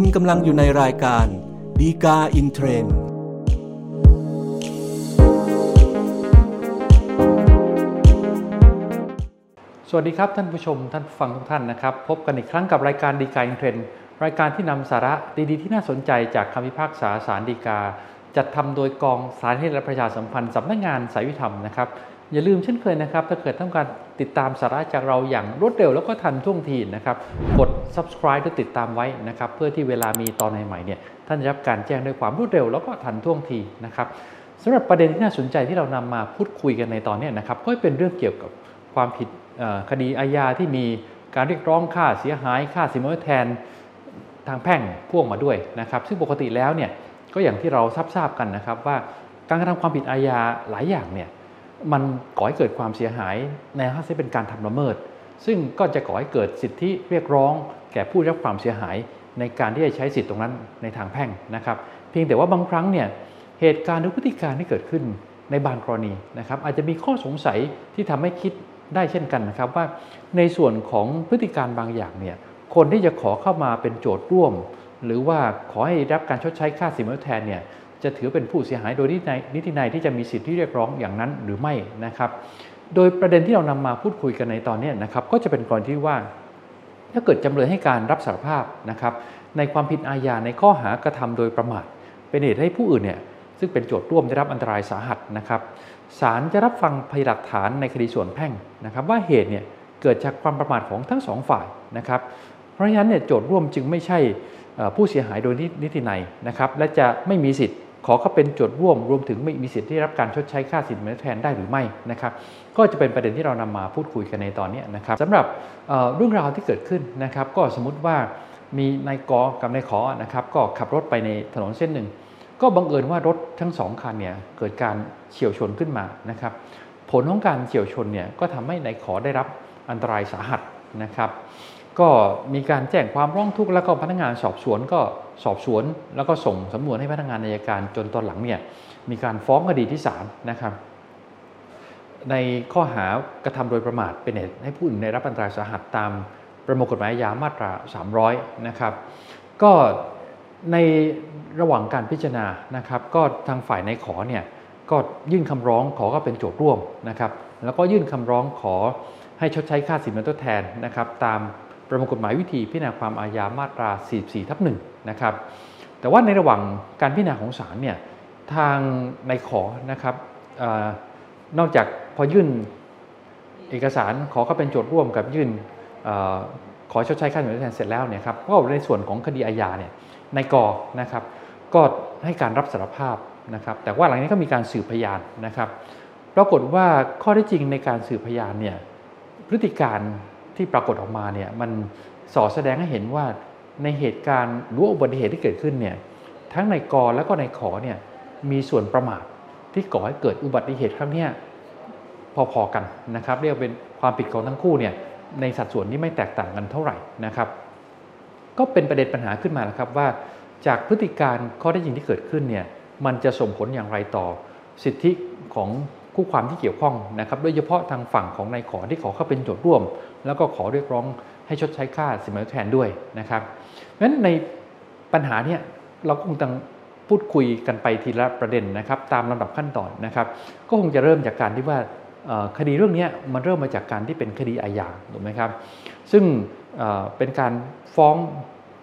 คุณกำลังอยู่ในรายการ ฎีกาอินเทรนด์สวัสดีครับท่านผู้ชมท่านผู้ฟังทุกท่านนะครับ พบกันอีกครั้งกับรายการฎีกาอินเทรนด์รายการที่นำสาระดีๆ ที่น่าสนใจจากคำพิพากษาศาลฎีกา จัดทำโดยกองสารนิเทศและประชาสัมพันธ์สำนักงานศาลยุติธรรมนะครับ อย่าลืมเช่นเคยนะครับ ถ้าเกิดต้องการติดตามสาระจากเราอย่างรวดเร็วแล้วก็ทันท่วงทีนะครับ กด subscribe หรือติดตามไว้นะครับ เพื่อที่เวลามีตอนใหม่ๆเนี่ยท่านจะรับการแจ้งด้วยความรวดเร็วแล้วก็ทันท่วงทีนะครับสำหรับประเด็นที่น่าสนใจที่เรานำมาพูดคุยกันในตอนนี้นะครับก็เป็นเรื่องเกี่ยวกับความผิดคดีอาญาที่มีการเรียกร้องค่าเสียหายค่าสินไหมแทนทางแพ่งพ่วงมาด้วยนะครับ ซึ่งปกติแล้วเนี่ยก็อย่างที่เราทราบทราบกันนะครับว่าการกระทำความผิดอาญาหลายอย่างเนี่ย มันก่อให้เกิดความเสียหายในลักษณะที่เป็นการทำละเมิด ซึ่งก็จะก่อให้เกิดสิทธิเรียกร้อง แก่ผู้รับความเสียหายในการที่จะใช้สิทธิตรงนั้นในทางแพ่งนะครับ เพียงแต่ว่าบางครั้งเนี่ยเหตุการณ์หรือพฤติการที่เกิดขึ้นในบางกรณีนะครับอาจจะมีข้อสงสัยที่ทำให้คิดได้เช่นกันนะครับว่าในส่วนของพฤติการบางอย่างเนี่ยคนที่จะขอเข้ามาเป็นโจทย์ร่วม หรือว่าขอให้รับการชดใช้ค่าสินไหมทดแทนเนี่ย จะถือเป็นผู้เสียหายโดยนิตินัยนิตินัยที่จะมีสิทธิเรียกร้องอย่างนั้นหรือไม่นะครับ โดยประเด็นที่เรานำมาพูดคุยกันในตอนนี้นะครับ ก็จะเป็นกรณีที่ว่า ถ้าเกิดจำเลยให้การรับสารภาพนะครับ ในความผิดอาญาในข้อหากระทำโดยประมาทเป็นเหตุให้ผู้อื่นเนี่ยซึ่งเป็นโจทย์ร่วมได้รับอันตรายสาหัสนะครับศาลจะรับฟังพยานหลักฐานในคดีส่วนแพ่งนะครับ ว่าเหตุเนี่ยเกิดจากความประมาทของทั้งสองฝ่ายนะครับ เพราะฉะนั้นเนี่ยโจทย์ร่วมจึงไม่ใช่ผู้เสียหายโดยนิตินัยนะครับ และจะไม่มีสิทธิ์ ขอเข้าเป็นโจทย์ร่วมรวมถึงไม่มีสิทธิ์ที่ได้รับการชดใช้ค่าสินไหมแทนได้หรือไม่นะครับก็จะเป็นประเด็นที่เรานำมาพูดคุยกันในตอนนี้นะครับสำหรับเรื่องราวที่เกิดขึ้นนะครับ ก็สมมุติว่ามีนายกอกับนายขอนะครับก็ขับรถไปในถนนเส้นหนึ่ง ก็บังเอิญว่ารถทั้งสองคันเนี่ยเกิดการเฉียวชนขึ้นมานะครับผลของการเฉียวชนเนี่ยก็ทำให้นายขอได้รับอันตรายสาหัสนะครับ ก็มีการแจ้งความร้องทุกข์แล้วก็พนักงานสอบสวนก็สอบสวน แล้วก็ส่งสำนวนให้พนักงานอัยการจนตอนหลังเนี่ยมีการฟ้องคดีที่ศาลนะครับ ในข้อหากระทำโดยประมาทเป็นเหตุให้ผู้อื่นได้รับอันตรายสาหัสตามประมวลกฎหมายอาญามาตรา 300 นะครับ ก็ในระหว่างการพิจารณานะครับ ก็ทางฝ่ายในขอเนี่ยก็ยื่นคำร้องขอก็เป็นโจทย์ร่วมนะครับ แล้วก็ยื่นคำร้องขอให้ชดใช้ค่าสินไหมทดแทนนะครับ ตาม ประมวลกฎหมายวิธีพิจารณาความอาญามาตรา 44ทับ1นะครับ แต่ว่าในระหว่างการพิจารณาของศาลเนี่ยทางในขอนะครับอนอกจากพอยื่นเอกสารขอเข้าเป็นโจทย์ร่วมกับยื่นอขอชดใช้ค่าเสินไหมทดแทนเสร็จแล้วเนี่ยครับก็ในส่วนของคดีอาญาเนี่ยในกอนะครับ ก็ให้การรับสารภาพนะครับ แต่ว่าหลังนี้ก็มีการสืบพยานนะครับ ปรากฏว่าข้อเท็จจริงในการสืบพยานเนี่ยพฤติการ ที่ปรากฏออกมาเนี่ยมันสอแสดงให้เห็นว่าในเหตุการณ์หรือว่าอุบัติเหตุที่เกิดขึ้นเนี่ยทั้งในกอและก็ในขอเนี่ยมีส่วนประมาทที่ก่อให้เกิดอุบัติเหตุครั้งนี้พอๆกันนะครับ เรียกเป็นความผิดของทั้งคู่เนี่ยในสัดส่วนที่ไม่แตกต่างกันเท่าไหร่นะครับ ก็เป็นประเด็นปัญหาขึ้นมาแล้วครับว่าจากพฤติการข้อเท็จจริงที่เกิดขึ้นเนี่ยมันจะส่งผลอย่างไรต่อสิทธิของ คู่ความที่เกี่ยวข้องนะครับโดยเฉพาะทางฝั่งของนายขอที่ขอเข้าเป็นโจทย์ร่วม แล้วก็ขอเรียกร้องให้ชดใช้ค่าสินไหมทดแทนด้วยนะครับเพราะฉะนั้นในปัญหาเนี่ยเราก็คงต้องพูดคุยกันไปทีละประเด็นนะครับตามลำดับขั้นตอนนะครับ ก็คงจะเริ่มจากการที่ว่าคดีเรื่องนี้มันเริ่มมาจากการที่เป็นคดีอาญาถูกไหมครับซึ่งเเป็นการฟ้อง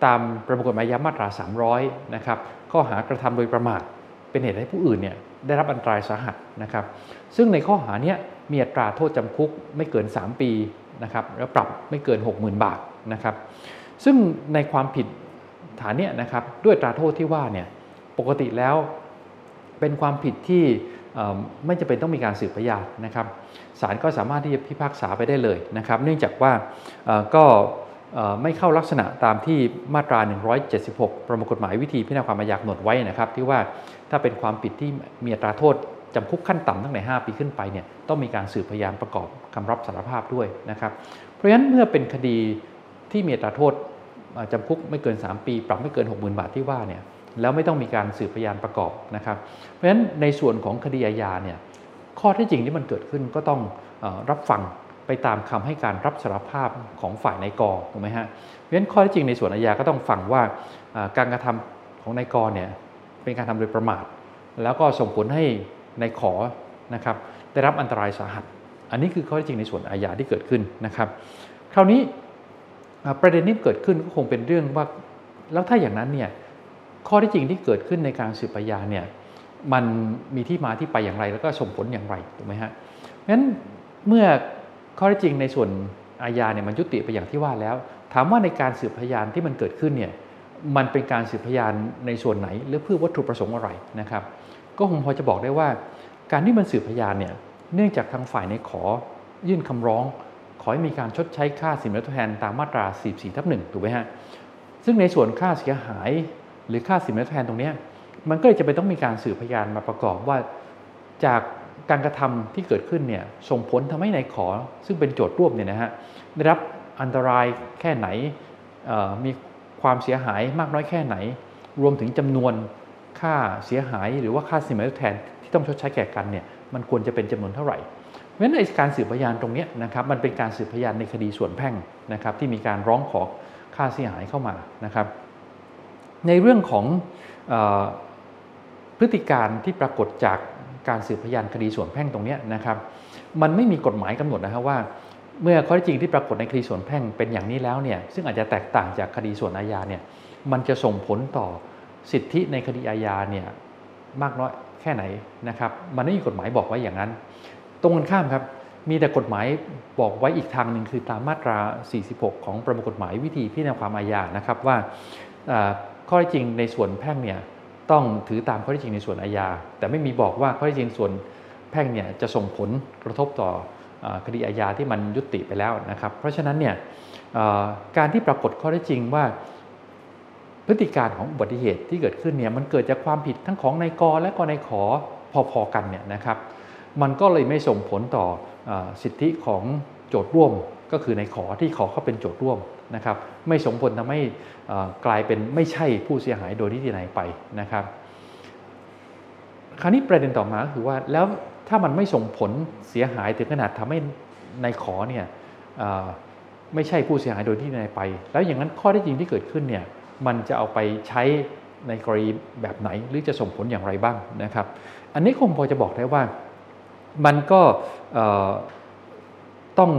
ตามประมวลกฎหมายอาญามาตรา 300 นะครับข้อหากระทำโดยประมาทเป็นเหตุให้ผู้อื่นเนี่ย ได้รับอันตรายสาหัสนะครับ ซึ่งในข้อหาเนี้ยมีอัตราโทษจำคุกไม่เกิน 3 ปีนะครับแล้วปรับไม่เกิน 60,000 บาทนะครับ ซึ่งในความผิดฐานเนี้ยนะครับด้วยตราโทษที่ว่าเนี่ยปกติแล้วเป็นความผิดที่ไม่จำเป็นต้องมีการสืบพยานนะครับศาลก็สามารถที่จะพิพากษาไปได้เลยนะครับ เนื่องจากว่าก็ ไม่เข้าลักษณะตามที่มาตรา 176 ประมวลกฎหมายวิธีพิจารณาความอาญากำหนดไว้นะครับ ที่ว่าถ้าเป็นความผิดที่มีอัตราโทษจำคุกขั้นต่ำตั้งแต่ 5 ปีขึ้นไปเนี่ยต้องมีการสืบพยานประกอบคำรับสารภาพด้วยนะครับ เพราะฉะนั้นเมื่อเป็นคดีที่มีอัตราโทษจำคุกไม่เกิน 3 ปี ปรับไม่เกิน 60,000 บาทที่ว่าเนี่ยแล้วไม่ต้องมีการสืบพยานประกอบนะครับ เพราะฉะนั้นในส่วนของคดีอาญาเนี่ยข้อท็จจริงที่มันเกิดขึ้นก็ต้องอรับฟัง ไปตามคำให้การรับสารภาพของฝ่ายนายกถูกไหมฮะเพราะฉะนั้นข้อที่จริงในส่วนอาญาก็ต้องฟังว่าการกระทำของนายกเนี่ยเป็นการทำโดยประมาท แล้วก็ส่งผลให้นายขอนะครับได้รับอันตรายสาหัส อันนี้คือข้อที่จริงในส่วนอาญาที่เกิดขึ้นนะครับ คราวนี้ประเด็นนี้เกิดขึ้นก็คงเป็นเรื่องว่าแล้วถ้าอย่างนั้นเนี่ยข้อที่จริงที่เกิดขึ้นในการสืบพยานเนี่ยมันมีที่มาที่ไปอย่างไรแล้วก็ส่งผลอย่างไรถูกไหมฮะงั้นเมื่อ ข้อที่จริงในส่วนอาญาเนี่ยมันยุติไปอย่างที่ว่าแล้ว ถามว่าในการสืบพยานที่มันเกิดขึ้นเนี่ยมันเป็นการสืบพยานในส่วนไหน หรือเพื่อวัตถุประสงค์อะไรนะครับ ก็คงพอจะบอกได้ว่า การที่มันสืบพยานเนี่ยเนื่องจากทางฝ่ายในขอยื่นคำร้อง ขอให้มีการชดใช้ค่าสินไหมทดแทนตามมาตรา 44ทับ1ถูกไหมฮะซึ่งในส่วนค่าเสียหายหรือค่าสินไหมทดแทนตรงนี้มันก็จะไปต้องมีการสืบพยานมาประกอบว่า จาก การกระทำที่เกิดขึ้นเนี่ยส่งผลทำให้นายขอ ซึ่งเป็นโจทย์ร่วมเนี่ยนะฮะได้รับอันตรายแค่ไหนมีความเสียหายมากน้อยแค่ไหน รวมถึงจำนวนค่าเสียหายหรือว่าค่าสินไหมทดแทนที่ต้องชดใช้แก่กันเนี่ยมันควรจะเป็นจำนวนเท่าไหร่เพราะฉะนั้นการสืบพยานตรงนี้นะครับมันเป็นการสืบพยานในคดีส่วนแพ่งนะครับที่มีการร้องขอค่าเสียหายเข้ามานะครับ ในเรื่องของพฤติการที่ปรากฏจาก การสืบพยานคดีส่วนแพ่งตรงนี้นะครับมันไม่มีกฎหมายกำหนดนะครับว่า เมื่อข้อเท็จจริงที่ปรากฏในคดีส่วนแพ่งเป็นอย่างนี้แล้วเนี่ยซึ่งอาจจะแตกต่างจากคดีส่วนอาญาเนี่ยมันจะส่งผลต่อสิทธิในคดีอาญาเนี่ยมากน้อยแค่ไหนนะครับมันไม่มีกฎหมายบอกไว้อย่างนั้น ตรงกันข้ามครับมีแต่กฎหมายบอกไว้อีกทางหนึ่งคือตามมาตรา 46 ของประมวลกฎหมายวิธีพิจารณาความอาญานะครับว่าข้อเท็จจริงในส่วนแพ่งเนี่ย ต้องถือตามข้อที่จริงในส่วนอาญา แต่ไม่มีบอกว่าข้อที่จริงส่วนแพ่งเนี่ยจะส่งผลกระทบต่อคดีอาญาที่มันยุติไปแล้วนะครับ เพราะฉะนั้นเนี่ยการที่ปรากฏข้อที่จริงว่า พฤติการของอุบัติเหตุที่เกิดขึ้นเนี่ยมันเกิดจากความผิดทั้งของนายกและก็นายขอพอๆกันเนี่ยนะครับ มันก็เลยไม่ส่งผลต่ออสิทธิของโจทย์ร่วม ก็คือในขอที่ขอเข้าเป็นโจทย์ร่วม นะครับไม่สมผลทำให้กลายเป็นไม่ใช่ผู้เสียหายโดยที่ไหนไปนะครับ คราวนี้ประเด็นต่อมาก็คือว่าแล้วถ้ามันไม่ส่งผลเสียหายถึงขนาดทำให้ในขอเนี่ยไม่ใช่ผู้เสียหายโดยที่ไหนไป แล้วอย่างนั้นข้อที่จริงที่เกิดขึ้นเนี่ยมันจะเอาไปใช้ในกรณีแบบไหนหรือจะส่งผลอย่างไรบ้างนะครับ อันนี้คงพอจะบอกได้ว่ามันก็ ต้อง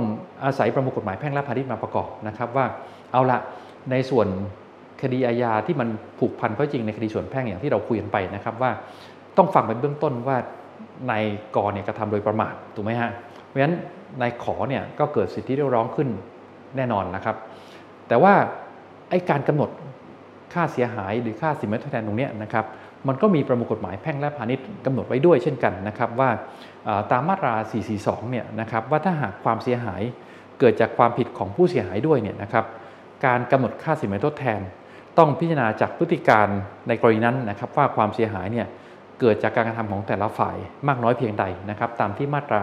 อาศัยประมวลกฎหมายแพ่งและพาณิชย์มาประกอบนะครับว่าเอาละในส่วนคดีอาญาที่มันผูกพันข้อจริงในคดีส่วนแพ่งอย่างที่เราคุยกันไปนะครับว่าต้องฟังเป็นเบื้องต้นว่านายกเนี่ยกระทำโดยประมาทถูกไหมฮะเพราะฉะนั้นนายขอเนี่ยก็เกิดสิทธิเรียกร้องขึ้นแน่นอนนะครับ แต่ว่าไอ้การกำหนดค่าเสียหายหรือค่าสินไหมทดแทนตรงนี้นะครับ มันก็มีประมวลกฎหมายแพ่งและพาณิชย์กำหนดไว้ด้วยเช่นกันนะครับว่าตามมาตรา 442 เนี่ยนะครับว่าถ้าหากความเสียหายเกิดจากความผิดของผู้เสียหายด้วยเนี่ยนะครับการกำหนดค่าสินไหมทดแทน ต้องพิจารณาจากพฤติการในกรณีนั้นนะครับว่าความเสียหายเนี่ยเกิดจากการกระทำของแต่ละฝ่ายมากน้อยเพียงใดนะครับตามที่มาตรา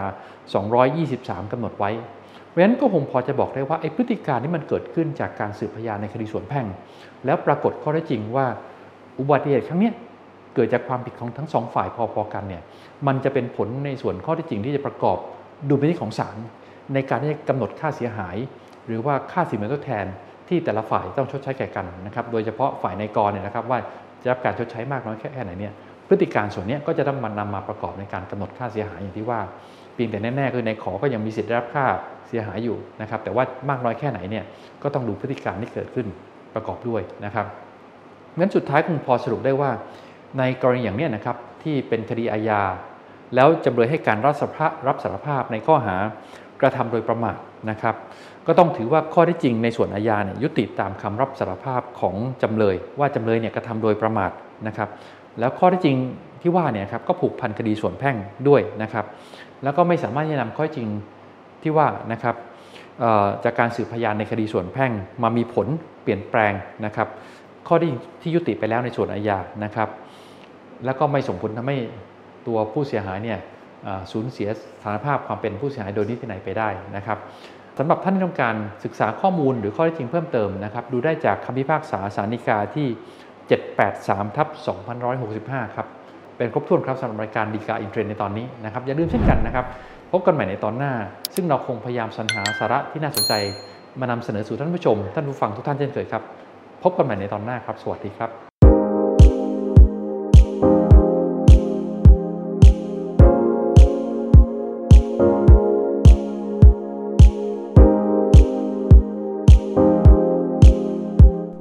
223กำหนดไว้เพราะฉะนั้นก็คงพอจะบอกได้ว่าไอ้พฤติการที่มันเกิดขึ้นจากการสืบพยานในคดีส่วนแพ่ง แล้วปรากฏข้อได้จริงว่าอุบัติเหตุครั้งนี้ เกิดจากความผิดของทั้งสองฝ่ายพอๆกันเนี่ยมันจะเป็นผลในส่วนข้อที่จริงที่จะประกอบดูพินิจของศาลในการที่จะกำหนดค่าเสียหาย หรือว่าค่าสินไหมทดแทนที่แต่ละฝ่ายต้องชดใช้แก่กันนะครับโดยเฉพาะฝ่ายในกรเนี่ยนะครับว่าจะรับการชดใช้มากน้อยแค่ไหนเนี่ยพฤติการส่วนนี้ก็จะต้องมานำมาประกอบในการกำหนดค่าเสียหายอย่างที่ว่าเพียงแต่แน่ๆคือในขอก็ยังมีสิทธิ์ได้รับค่าเสียหายอยู่นะครับแต่ว่ามากน้อยแค่ไหนเนี่ยก็ต้องดูพฤติการที่เกิดขึ้นประกอบด้วยนะครับงั้นสุดท้ายคงพอสรุปได้ว่า ในกรณีอย่างนี้นะครับที่เป็นคดีอาญา แล้วจำเลยให้การรับสารภาพรับสารภาพในข้อหากระทำโดยประมาทนะครับ ก็ต้องถือว่าข้อที่จริงในส่วนอาญาเนี่ยยุติตามคำรับสารภาพของจำเลย ว่าจำเลยเนี่ยกระทำโดยประมาทนะครับ แล้วข้อที่จริงที่ว่าเนี่ยครับก็ผูกพันคดีส่วนแพ่งด้วยนะครับ แล้วก็ไม่สามารถจะนำข้อจริงที่ว่านะครับจากการสืบพยานในคดีส่วนแพ่งมามีผลเปลี่ยนแปลงนะครับ ข้อที่ที่ยุติไปแล้วในส่วนอาญานะครับ แล้วก็ไม่ส่งผลทำให้ตัวผู้เสียหายเนี่ยสูญเสียสถานภาพความเป็นผู้เสียหายโดยนิติไหนไปได้นะครับสำหรับท่านที่ต้องการศึกษาข้อมูลหรือข้อเท็จจริงเพิ่มเติมนะครับดูได้จากคำพิพากษาสารนิกาที่ 783ทับ2165 ครับ เป็นครบถ้วนครับสำหรับรายการดีกาอินเทรนในตอนนี้นะครับอย่าลืมเช่นกันนะครับพบกันใหม่ในตอนหน้า ซึ่งเราคงพยายามสรรหาสาระที่น่าสนใจ มานำเสนอสู่ท่านผู้ชม ท่านผู้ฟังทุกท่านเช่นเคยครับ พบกันใหม่ในตอนหน้าครับ สวัสดีครับ